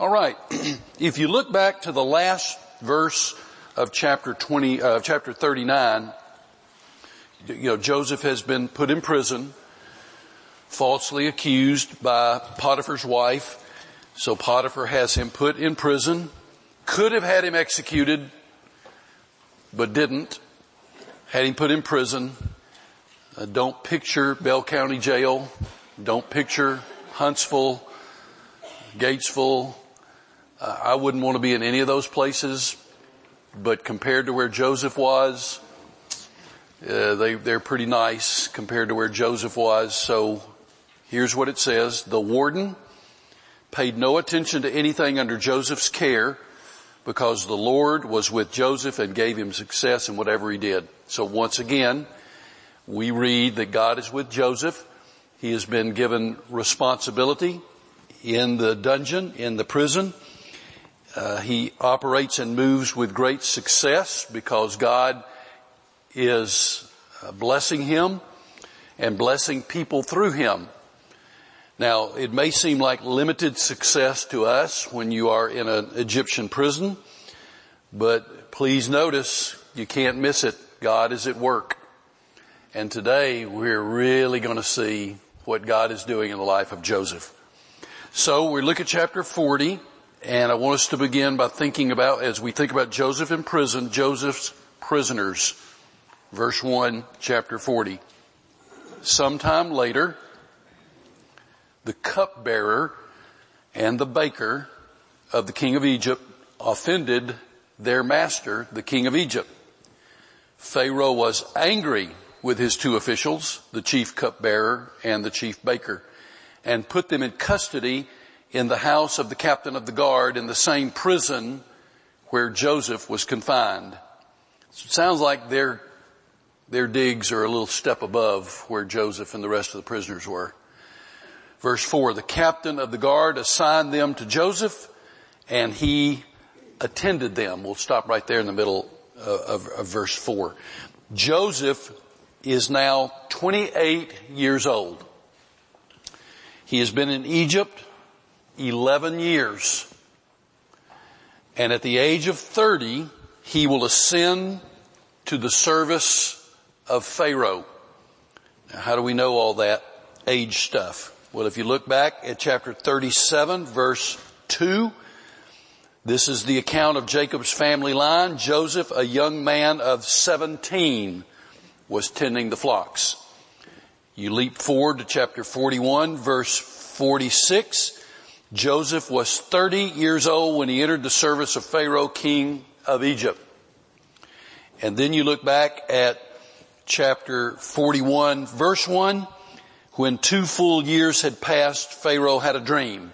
All right. if you look back to the last verse of chapter 20, uh, chapter 39, you know, Joseph has been put in prison, falsely accused by Potiphar's wife. So Potiphar has him put in prison, could have had him executed, but didn't. Had him put in prison. Uh, don't picture Bell County Jail. Don't picture Huntsville, Gatesville. Uh, I wouldn't want to be in any of those places, but compared to where Joseph was, uh, they, they're pretty nice compared to where Joseph was. So here's what it says. The warden paid no attention to anything under Joseph's care because the Lord was with Joseph and gave him success in whatever he did. So once again, we read that God is with Joseph. He has been given responsibility in the dungeon, in the prison. Uh, he operates and moves with great success because God is uh, blessing him and blessing people through him. Now, it may seem like limited success to us when you are in an Egyptian prison, but please notice you can't miss it. God is at work. And today we're really going to see what God is doing in the life of Joseph. So we look at chapter 40 and I want us to begin by thinking about, as we think about Joseph in prison, Joseph's prisoners. Verse 1, chapter 40. Sometime later, the cupbearer and the baker of the king of Egypt offended their master, the king of Egypt. Pharaoh was angry with his two officials, the chief cupbearer and the chief baker, and put them in custody in the house of the captain of the guard in the same prison where Joseph was confined. So it sounds like their, their digs are a little step above where Joseph and the rest of the prisoners were. Verse 4, the captain of the guard assigned them to Joseph and he attended them. We'll stop right there in the middle of, of, of verse 4. Joseph is now 28 years old. He has been in Egypt 11 years. And at the age of 30, he will ascend to the service of Pharaoh. Now, how do we know all that age stuff? Well, if you look back at chapter 37 verse 2, this is the account of Jacob's family line. Joseph, a young man of 17, was tending the flocks. You leap forward to chapter 41 verse 46. Joseph was 30 years old when he entered the service of Pharaoh, king of Egypt. And then you look back at chapter 41 verse 1. When two full years had passed, Pharaoh had a dream.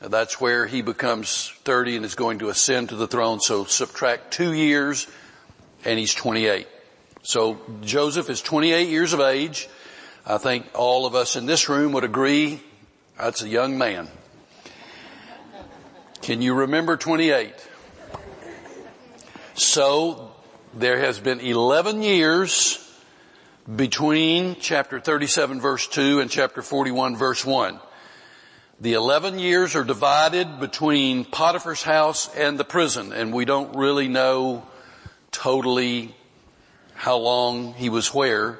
Now that's where he becomes 30 and is going to ascend to the throne. So subtract two years and he's 28. So Joseph is 28 years of age. I think all of us in this room would agree that's a young man. Can you remember 28? So there has been 11 years between chapter 37 verse 2 and chapter 41 verse 1. The 11 years are divided between Potiphar's house and the prison and we don't really know totally how long he was where,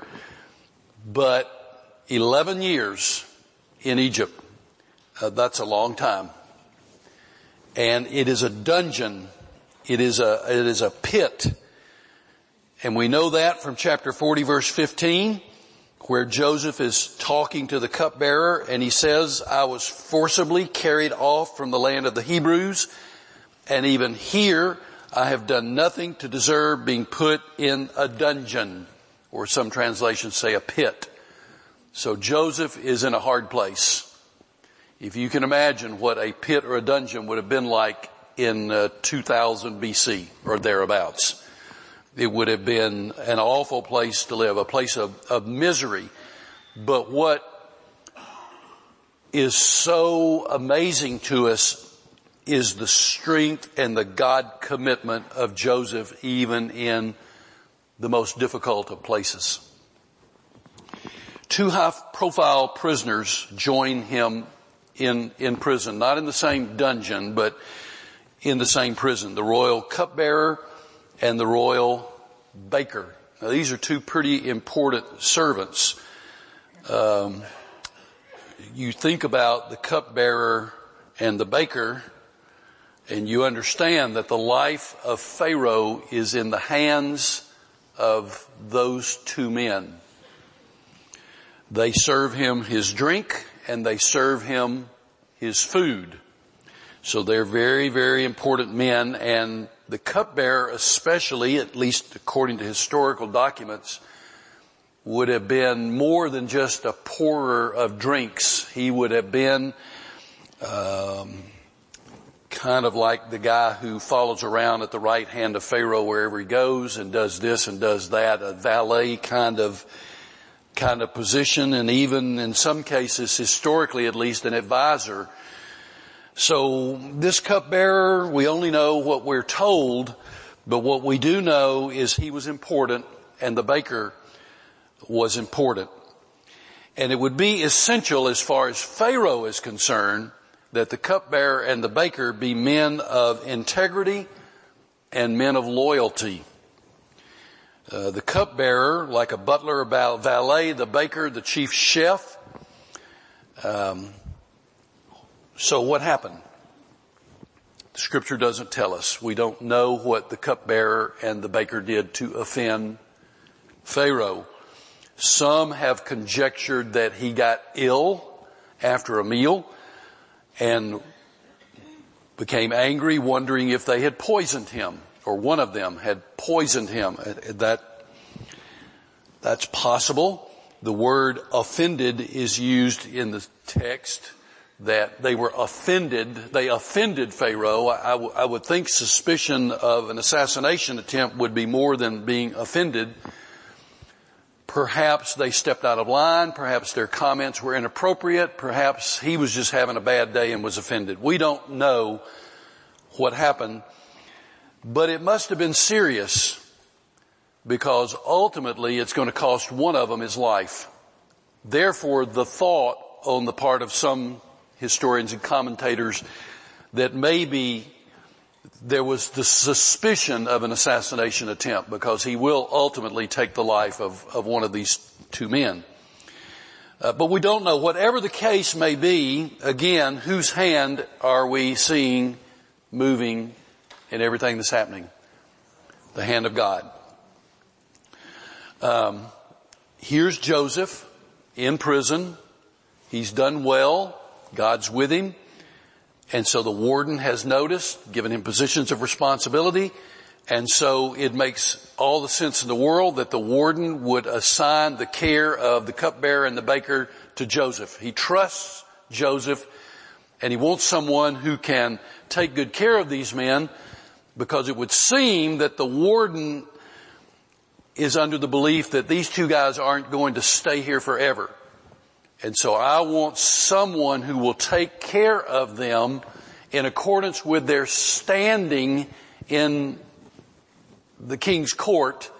but 11 years in Egypt, uh, that's a long time. And it is a dungeon. It is a, it is a pit and we know that from chapter 40 verse 15 where Joseph is talking to the cupbearer and he says, I was forcibly carried off from the land of the Hebrews and even here I have done nothing to deserve being put in a dungeon or some translations say a pit. So Joseph is in a hard place. If you can imagine what a pit or a dungeon would have been like in uh, 2000 BC or thereabouts it would have been an awful place to live, a place of, of misery. But what is so amazing to us is the strength and the God commitment of Joseph even in the most difficult of places. Two high profile prisoners join him in, in prison, not in the same dungeon, but in the same prison. The royal cupbearer and the royal baker. Now these are two pretty important servants. Um, you think about the cupbearer and the baker, and you understand that the life of Pharaoh is in the hands of those two men. They serve him his drink and they serve him his food. So they're very, very important men and the cupbearer especially, at least according to historical documents, would have been more than just a pourer of drinks. He would have been um, kind of like the guy who follows around at the right hand of Pharaoh wherever he goes and does this and does that, a valet kind of kind of position and even in some cases historically at least an advisor so this cupbearer, we only know what we're told, but what we do know is he was important and the baker was important. And it would be essential as far as Pharaoh is concerned that the cupbearer and the baker be men of integrity and men of loyalty. Uh, the cupbearer, like a butler or valet, the baker, the chief chef, um, so what happened? The scripture doesn't tell us. We don't know what the cupbearer and the baker did to offend Pharaoh. Some have conjectured that he got ill after a meal and became angry wondering if they had poisoned him or one of them had poisoned him. Uh, that, that's possible. The word offended is used in the text that they were offended. They offended Pharaoh. I would think suspicion of an assassination attempt would be more than being offended. Perhaps they stepped out of line. Perhaps their comments were inappropriate. Perhaps he was just having a bad day and was offended. We don't know what happened, but it must have been serious because ultimately it's going to cost one of them his life. Therefore, the thought on the part of some historians and commentators that maybe there was the suspicion of an assassination attempt because he will ultimately take the life of, of one of these two men. Uh, but we don't know. Whatever the case may be, again, whose hand are we seeing moving in everything that's happening? The hand of God. Um, here's Joseph in prison. He's done well. God's with him. And so the warden has noticed, given him positions of responsibility. And so it makes all the sense in the world that the warden would assign the care of the cupbearer and the baker to Joseph. He trusts Joseph and he wants someone who can take good care of these men because it would seem that the warden is under the belief that these two guys aren't going to stay here forever. And so I want someone who will take care of them in accordance with their standing in the king's court.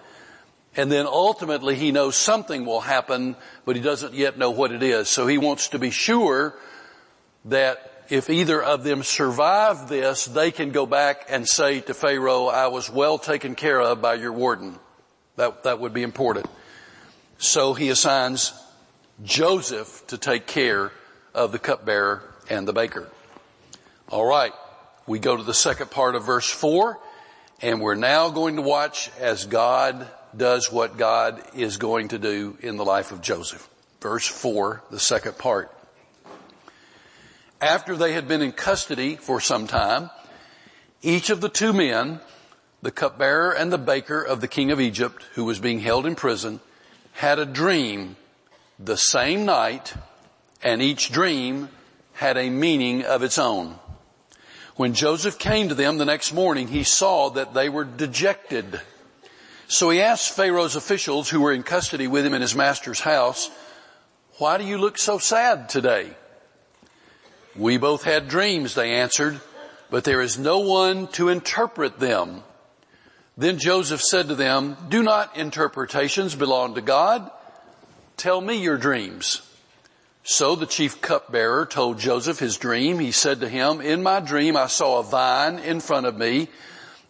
And then ultimately he knows something will happen, but he doesn't yet know what it is. So he wants to be sure that if either of them survive this, they can go back and say to Pharaoh, I was well taken care of by your warden. That, that would be important. So he assigns Joseph to take care of the cupbearer and the baker. All right. We go to the second part of verse four and we're now going to watch as God does what God is going to do in the life of Joseph. Verse four, the second part. After they had been in custody for some time, each of the two men, the cupbearer and the baker of the king of Egypt, who was being held in prison, had a dream the same night and each dream had a meaning of its own. When Joseph came to them the next morning, he saw that they were dejected. So he asked Pharaoh's officials who were in custody with him in his master's house, why do you look so sad today? We both had dreams, they answered, but there is no one to interpret them. Then Joseph said to them, do not interpretations belong to God? Tell me your dreams. So the chief cupbearer told Joseph his dream. He said to him, in my dream I saw a vine in front of me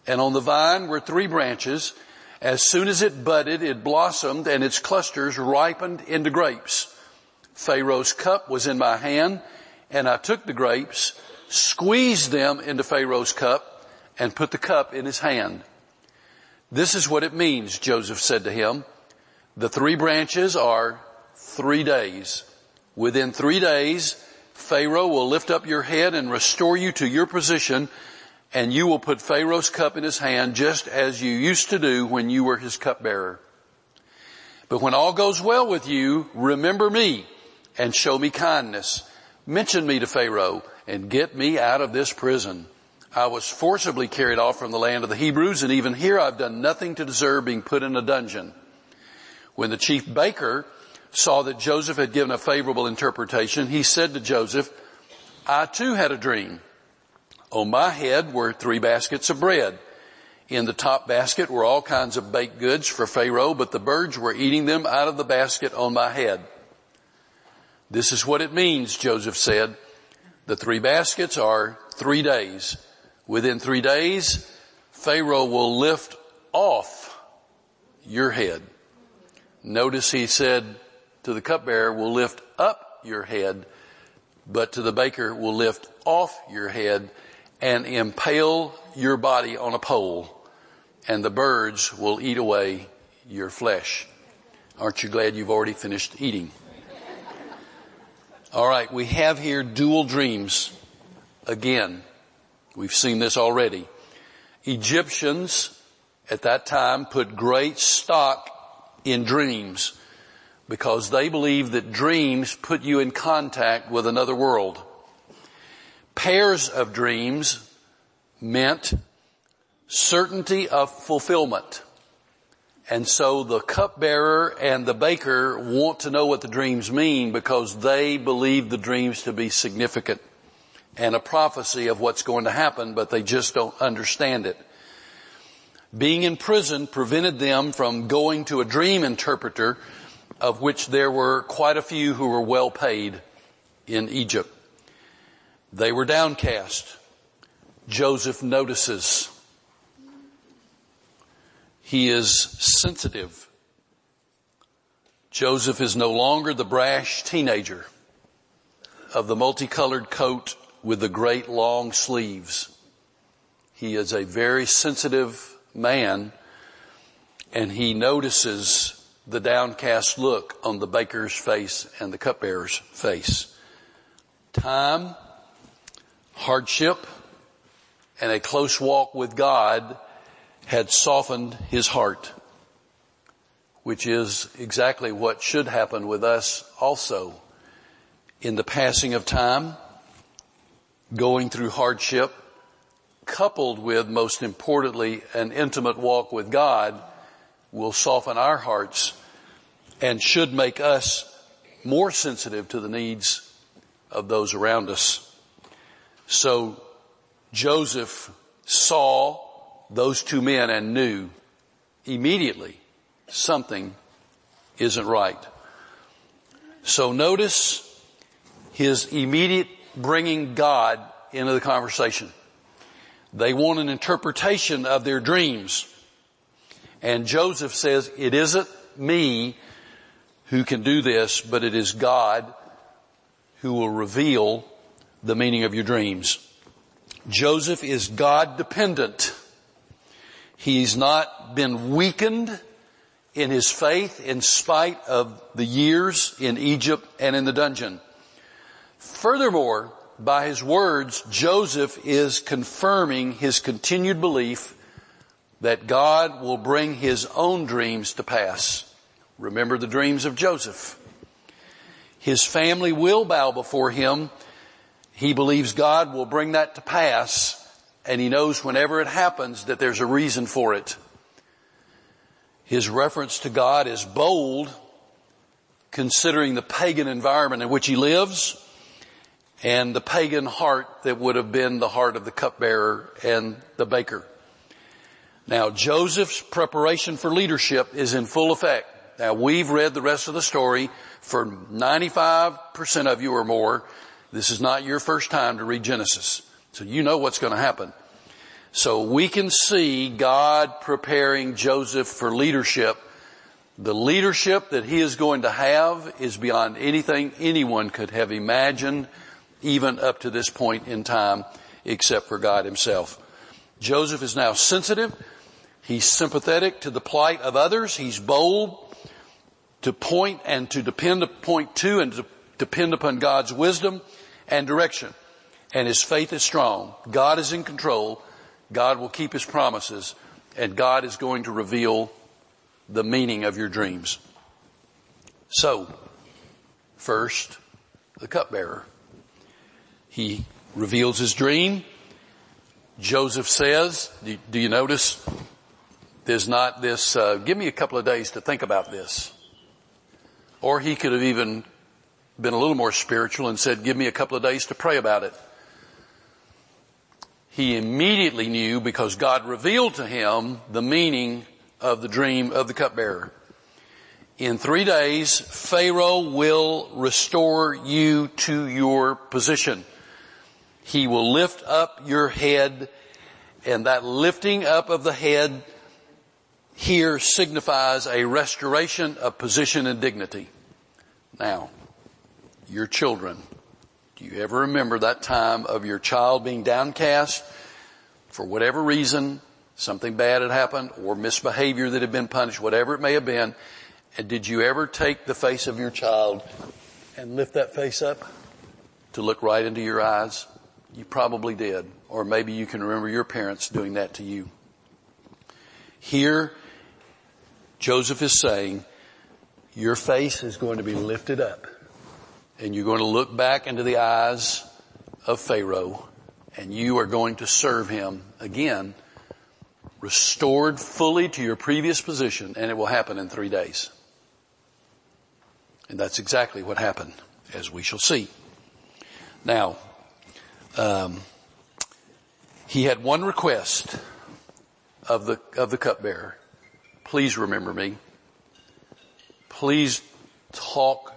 and on the vine were three branches. As soon as it budded, it blossomed and its clusters ripened into grapes. Pharaoh's cup was in my hand and I took the grapes, squeezed them into Pharaoh's cup and put the cup in his hand. This is what it means, Joseph said to him. The three branches are three days. Within three days, Pharaoh will lift up your head and restore you to your position and you will put Pharaoh's cup in his hand just as you used to do when you were his cupbearer. But when all goes well with you, remember me and show me kindness. Mention me to Pharaoh and get me out of this prison. I was forcibly carried off from the land of the Hebrews and even here I've done nothing to deserve being put in a dungeon. When the chief baker saw that Joseph had given a favorable interpretation, he said to Joseph, I too had a dream. On my head were three baskets of bread. In the top basket were all kinds of baked goods for Pharaoh, but the birds were eating them out of the basket on my head. This is what it means, Joseph said. The three baskets are three days. Within three days, Pharaoh will lift off your head. Notice he said, to the cupbearer will lift up your head, but to the baker will lift off your head and impale your body on a pole and the birds will eat away your flesh. Aren't you glad you've already finished eating? All right, we have here dual dreams. Again, we've seen this already. Egyptians at that time put great stock in dreams because they believe that dreams put you in contact with another world. Pairs of dreams meant certainty of fulfillment. And so the cupbearer and the baker want to know what the dreams mean because they believe the dreams to be significant and a prophecy of what's going to happen, but they just don't understand it. Being in prison prevented them from going to a dream interpreter of which there were quite a few who were well paid in Egypt. They were downcast. Joseph notices. He is sensitive. Joseph is no longer the brash teenager of the multicolored coat with the great long sleeves. He is a very sensitive man and he notices the downcast look on the baker's face and the cupbearer's face. Time, hardship, and a close walk with God had softened his heart, which is exactly what should happen with us also. In the passing of time, going through hardship, coupled with most importantly an intimate walk with God, will soften our hearts and should make us more sensitive to the needs of those around us. So Joseph saw those two men and knew immediately something isn't right. So notice his immediate bringing God into the conversation. They want an interpretation of their dreams. And Joseph says, it isn't me who can do this, but it is God who will reveal the meaning of your dreams. Joseph is God dependent. He's not been weakened in his faith in spite of the years in Egypt and in the dungeon. Furthermore, by his words, Joseph is confirming his continued belief that God will bring his own dreams to pass. Remember the dreams of Joseph. His family will bow before him. He believes God will bring that to pass and he knows whenever it happens that there's a reason for it. His reference to God is bold considering the pagan environment in which he lives and the pagan heart that would have been the heart of the cupbearer and the baker. Now Joseph's preparation for leadership is in full effect. Now we've read the rest of the story for 95% of you or more. This is not your first time to read Genesis. So you know what's going to happen. So we can see God preparing Joseph for leadership. The leadership that he is going to have is beyond anything anyone could have imagined even up to this point in time except for God himself. Joseph is now sensitive. He's sympathetic to the plight of others. He's bold to point and to depend, point to and to depend upon God's wisdom and direction. And his faith is strong. God is in control. God will keep his promises and God is going to reveal the meaning of your dreams. So, first, the cupbearer. He reveals his dream. Joseph says, do, you notice? There's not this, uh, give me a couple of days to think about this. Or he could have even been a little more spiritual and said, give me a couple of days to pray about it. He immediately knew because God revealed to him the meaning of the dream of the cupbearer. In three days, Pharaoh will restore you to your position. He will lift up your head and that lifting up of the head here signifies a restoration of position and dignity. Now, your children, do you ever remember that time of your child being downcast for whatever reason, something bad had happened or misbehavior that had been punished, whatever it may have been, and did you ever take the face of your child and lift that face up to look right into your eyes? You probably did. Or maybe you can remember your parents doing that to you. Here, Joseph is saying, your face is going to be lifted up and you're going to look back into the eyes of Pharaoh and you are going to serve him again, restored fully to your previous position and it will happen in three days. And that's exactly what happened as we shall see. Now, um, he had one request of the of the cupbearer. Please remember me. Please talk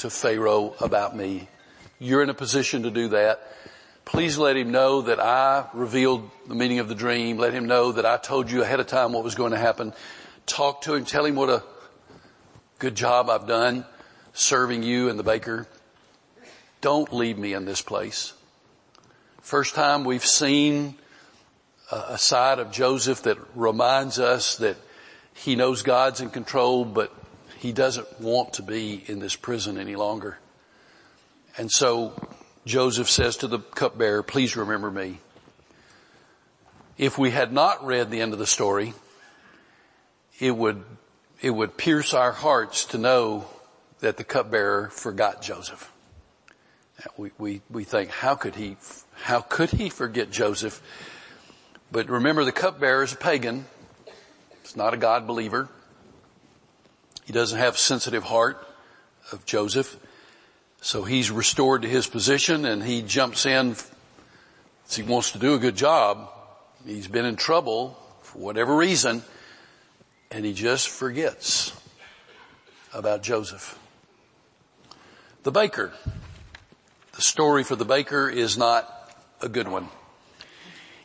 to Pharaoh about me. You're in a position to do that. Please let him know that I revealed the meaning of the dream. Let him know that I told you ahead of time what was going to happen. Talk to him. Tell him what a good job I've done serving you and the baker. Don't leave me in this place. First time we've seen a side of Joseph that reminds us that he knows God's in control, but he doesn't want to be in this prison any longer. And so Joseph says to the cupbearer, please remember me. If we had not read the end of the story, it would, it would pierce our hearts to know that the cupbearer forgot Joseph. We, we, we think, how could he, how could he forget Joseph? But remember the cupbearer is a pagan. It's not a God believer. He doesn't have sensitive heart of Joseph. So he's restored to his position and he jumps in. He wants to do a good job. He's been in trouble for whatever reason and he just forgets about Joseph. The baker. The story for the baker is not a good one.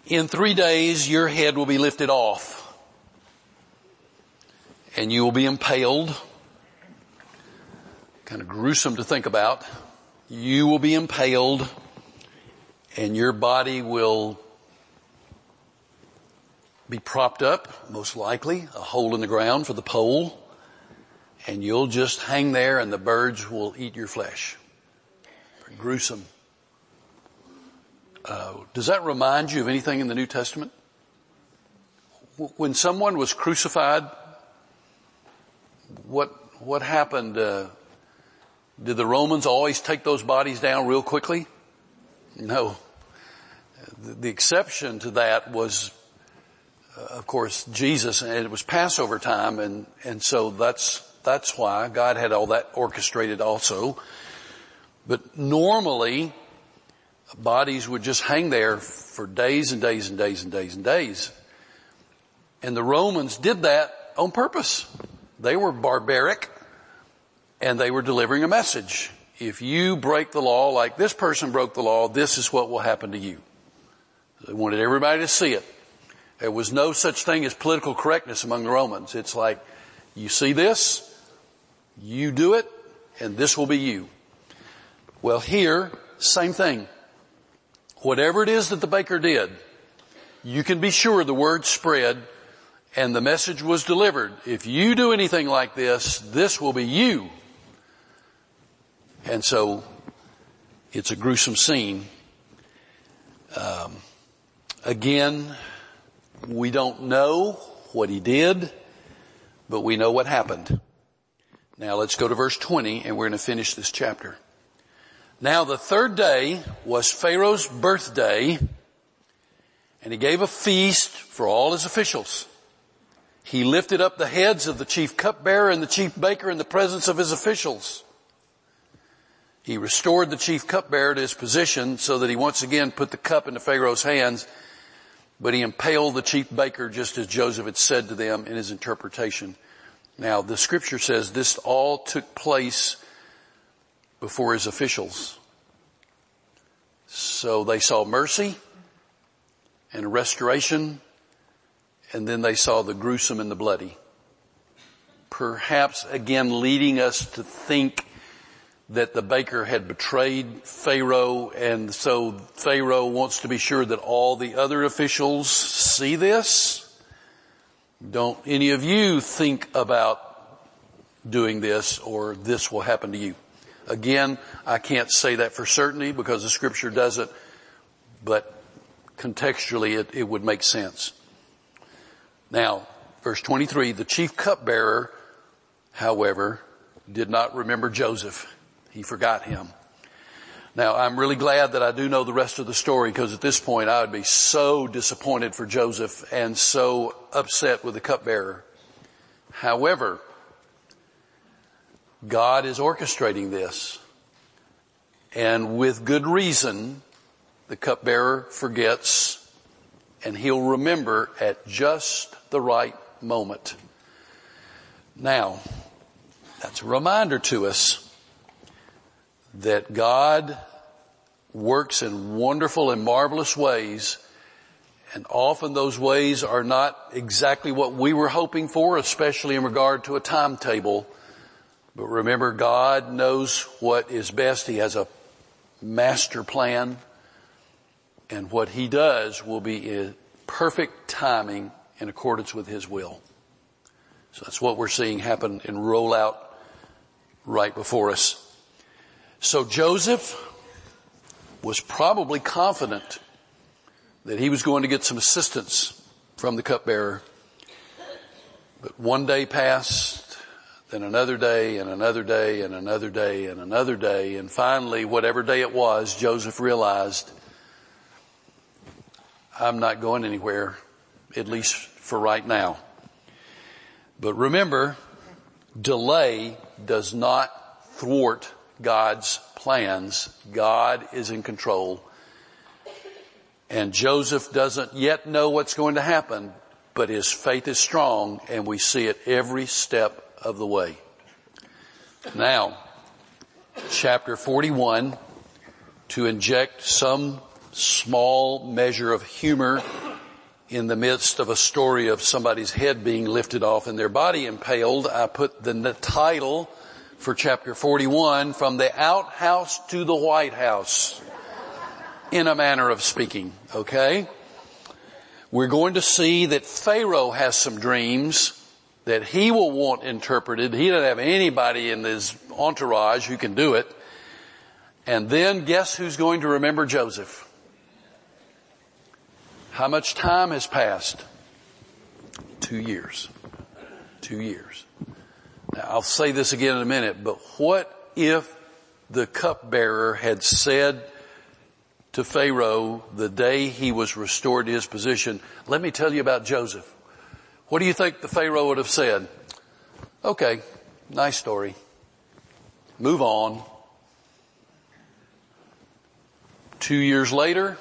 In three days your head will be lifted off and you will be impaled. Kind of gruesome to think about. You will be impaled and your body will be propped up, most likely, a hole in the ground for the pole, and you'll just hang there and the birds will eat your flesh. Gruesome. Uh, does that remind you of anything in the New Testament? When someone was crucified, what what happened? Uh, did the Romans always take those bodies down real quickly? No. The, exception to that was, uh, of course, Jesus, and it was Passover time, and and so that's that's why God had all that orchestrated also. But normally, bodies would just hang there for days and days and days and days and days. And the Romans did that on purpose. They were barbaric and they were delivering a message. If you break the law like this person broke the law, this is what will happen to you. They wanted everybody to see it. There was no such thing as political correctness among the Romans. It's like, you see this, you do it, and this will be you. Well here, same thing. Whatever it is that the baker did, you can be sure the word spread and the message was delivered. If you do anything like this, this will be you. And so it's a gruesome scene. Um, again, we don't know what he did, but we know what happened. Now let's go to verse 20 and we're going to finish this chapter. Now the third day was Pharaoh's birthday and he gave a feast for all his officials. He lifted up the heads of the chief cupbearer and the chief baker in the presence of his officials. He restored the chief cupbearer to his position so that he once again put the cup into Pharaoh's hands, but he impaled the chief baker just as Joseph had said to them in his interpretation. Now the scripture says this all took place before his officials. So they saw mercy and restoration and then they saw the gruesome and the bloody. Perhaps again leading us to think that the baker had betrayed Pharaoh and so Pharaoh wants to be sure that all the other officials see this. Don't any of you think about doing this or this will happen to you. Again, I can't say that for certainty because the scripture doesn't, but contextually it, it would make sense. Now, verse 23, the chief cupbearer, however, did not remember Joseph. He forgot him. Now I'm really glad that I do know the rest of the story because at this point I would be so disappointed for Joseph and so upset with the cupbearer. However, God is orchestrating this and with good reason the cupbearer forgets and he'll remember at just the right moment. Now, that's a reminder to us that God works in wonderful and marvelous ways and often those ways are not exactly what we were hoping for, especially in regard to a timetable. But remember, God knows what is best. He has a master plan and what He does will be in perfect timing in accordance with His will. So that's what we're seeing happen in roll out right before us. So Joseph was probably confident that he was going to get some assistance from the cupbearer. But one day passed, then another day and another day and another day and another day. And finally, whatever day it was, Joseph realized, I'm not going anywhere, at least for right now. But remember, delay does not thwart God's plans. God is in control. And Joseph doesn't yet know what's going to happen, but his faith is strong and we see it every step of the way. Now, chapter 41, to inject some small measure of humor in the midst of a story of somebody's head being lifted off and their body impaled, I put the title for chapter 41 from the outhouse to the White House in a manner of speaking. Okay? We're going to see that Pharaoh has some dreams that he will want interpreted. He doesn't have anybody in his entourage who can do it. And then guess who's going to remember Joseph? How much time has passed? Two years. Two years. Now, I'll say this again in a minute, but what if the cupbearer had said to Pharaoh the day he was restored to his position, let me tell you about Joseph. What do you think the Pharaoh would have said? Okay, nice story. Move on. Two years later,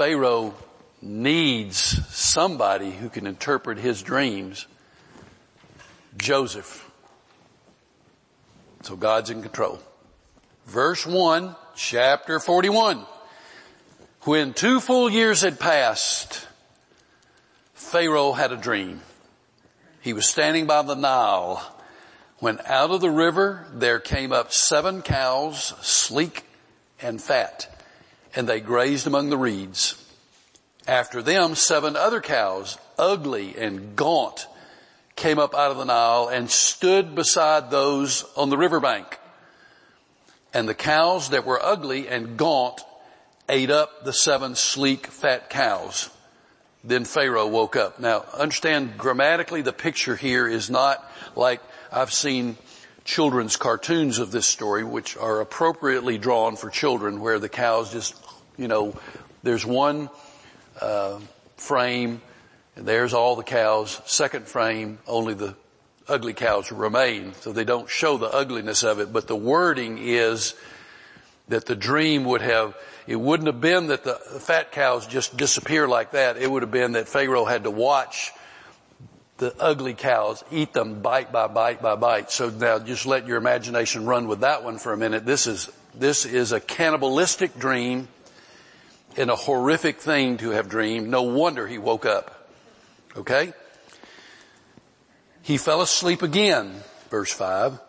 Pharaoh needs somebody who can interpret his dreams Joseph. So God's in control. Verse 1, chapter 41. When two full years had passed, Pharaoh had a dream. He was standing by the Nile when out of the river there came up seven cows, sleek and fat, and they grazed among the reeds. After them, seven other cows, ugly and gaunt, came up out of the Nile and stood beside those on the riverbank. And the cows that were ugly and gaunt ate up the seven sleek, fat cows. Then Pharaoh woke up. Now understand grammatically the picture here is not like I've seen children's cartoons of this story, which are appropriately drawn for children, where the cows just, you know, there's one uh, frame, and there's all the cows. Second frame, only the ugly cows remain, so they don't show the ugliness of it. But the wording is that the dream would have. It wouldn't have been that the fat cows just disappear like that. It would have been that Pharaoh had to watch the ugly cows, eat them bite by bite by bite. So now just let your imagination run with that one for a minute. This is, this is a cannibalistic dream and a horrific thing to have dreamed. No wonder he woke up. Okay? He fell asleep again, verse 5,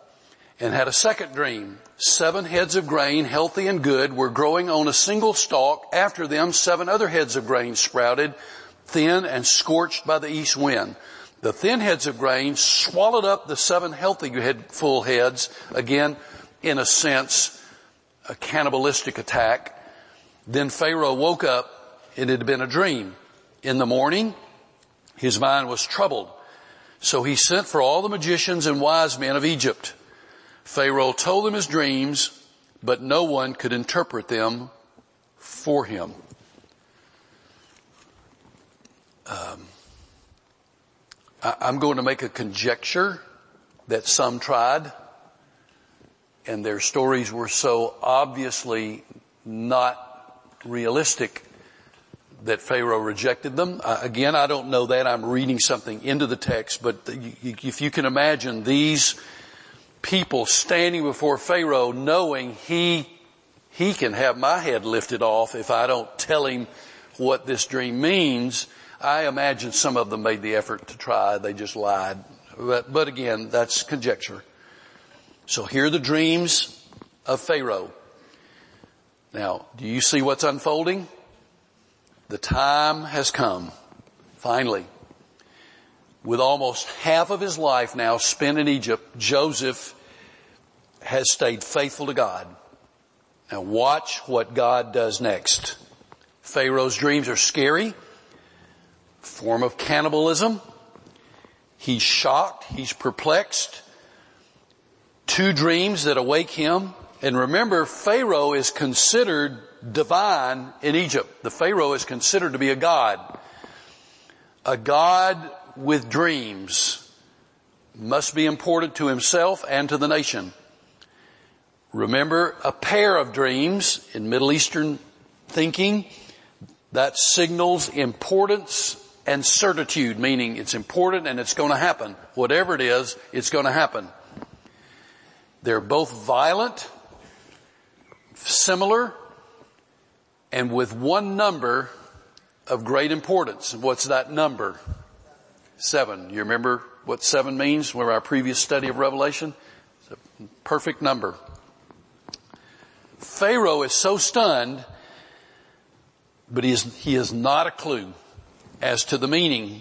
and had a second dream. Seven heads of grain, healthy and good, were growing on a single stalk. After them, seven other heads of grain sprouted, thin and scorched by the east wind. The thin heads of grain swallowed up the seven healthy head, full heads. Again, in a sense, a cannibalistic attack. Then Pharaoh woke up. It had been a dream. In the morning, his mind was troubled. So he sent for all the magicians and wise men of Egypt. Pharaoh told them his dreams, but no one could interpret them for him. Um, I'm going to make a conjecture that some tried and their stories were so obviously not realistic that Pharaoh rejected them. Uh, again, I don't know that. I'm reading something into the text, but if you can imagine these people standing before Pharaoh knowing he, he can have my head lifted off if I don't tell him what this dream means, I imagine some of them made the effort to try. They just lied. But, but again, that's conjecture. So here are the dreams of Pharaoh. Now, do you see what's unfolding? The time has come, finally. With almost half of his life now spent in Egypt, Joseph has stayed faithful to God. Now watch what God does next. Pharaoh's dreams are scary form of cannibalism. He's shocked. He's perplexed. Two dreams that awake him. And remember, Pharaoh is considered divine in Egypt. The Pharaoh is considered to be a god. A god with dreams must be important to himself and to the nation. Remember, a pair of dreams in Middle Eastern thinking that signals importance and certitude, meaning it's important and it's going to happen. Whatever it is, it's going to happen. They're both violent, similar, and with one number of great importance. What's that number? Seven. You remember what seven means from our previous study of Revelation? It's a perfect number. Pharaoh is so stunned, but he is, he is not a clue as to the meaning.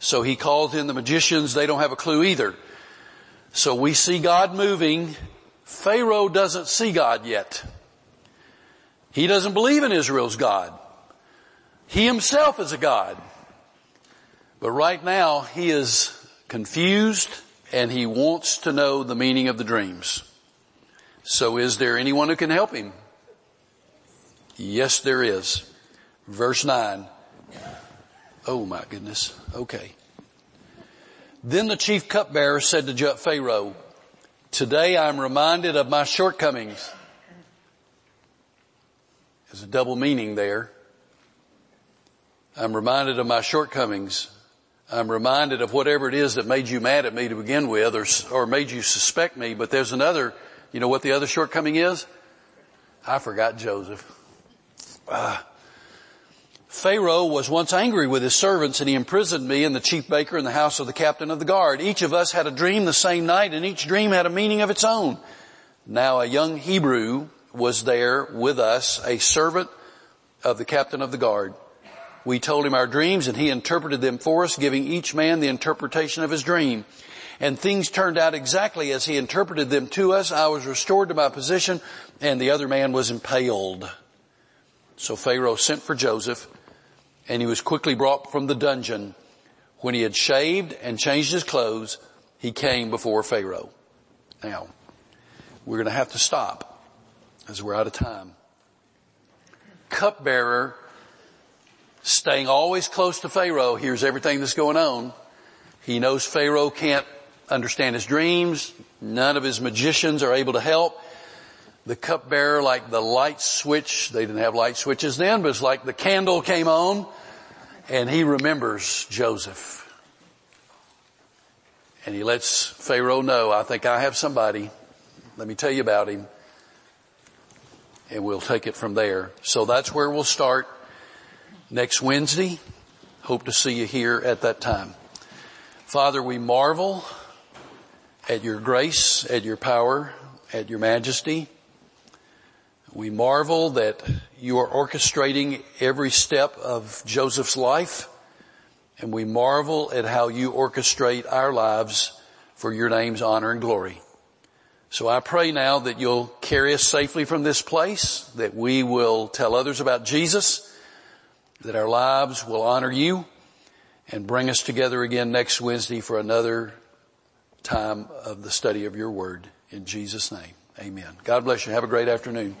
So he calls in the magicians. They don't have a clue either. So we see God moving. Pharaoh doesn't see God yet. He doesn't believe in Israel's God. He himself is a God. But right now he is confused and he wants to know the meaning of the dreams. So is there anyone who can help him? Yes, there is. Verse 9. Oh my goodness. Okay. Then the chief cupbearer said to Pharaoh, today I'm reminded of my shortcomings. There's a double meaning there. I'm reminded of my shortcomings. I'm reminded of whatever it is that made you mad at me to begin with or, or made you suspect me, but there's another, you know what the other shortcoming is? I forgot Joseph. Uh, Pharaoh was once angry with his servants and he imprisoned me and the chief baker in the house of the captain of the guard. Each of us had a dream the same night and each dream had a meaning of its own. Now a young Hebrew was there with us, a servant of the captain of the guard. We told him our dreams and he interpreted them for us, giving each man the interpretation of his dream. And things turned out exactly as he interpreted them to us. I was restored to my position and the other man was impaled. So Pharaoh sent for Joseph and he was quickly brought from the dungeon. When he had shaved and changed his clothes, he came before Pharaoh. Now, we're going to have to stop as we're out of time. Cupbearer staying always close to Pharaoh hears everything that's going on. He knows Pharaoh can't understand his dreams. None of his magicians are able to help. The cupbearer, like the light switch, they didn't have light switches then, but it's like the candle came on and he remembers Joseph. And he lets Pharaoh know, I think I have somebody. Let me tell you about him. And we'll take it from there. So that's where we'll start next Wednesday. Hope to see you here at that time. Father, we marvel at your grace, at your power, at your majesty. We marvel that you are orchestrating every step of Joseph's life and we marvel at how you orchestrate our lives for your name's honor and glory. So I pray now that you'll carry us safely from this place, that we will tell others about Jesus, that our lives will honor you and bring us together again next Wednesday for another time of the study of your word. In Jesus name, amen. God bless you. Have a great afternoon.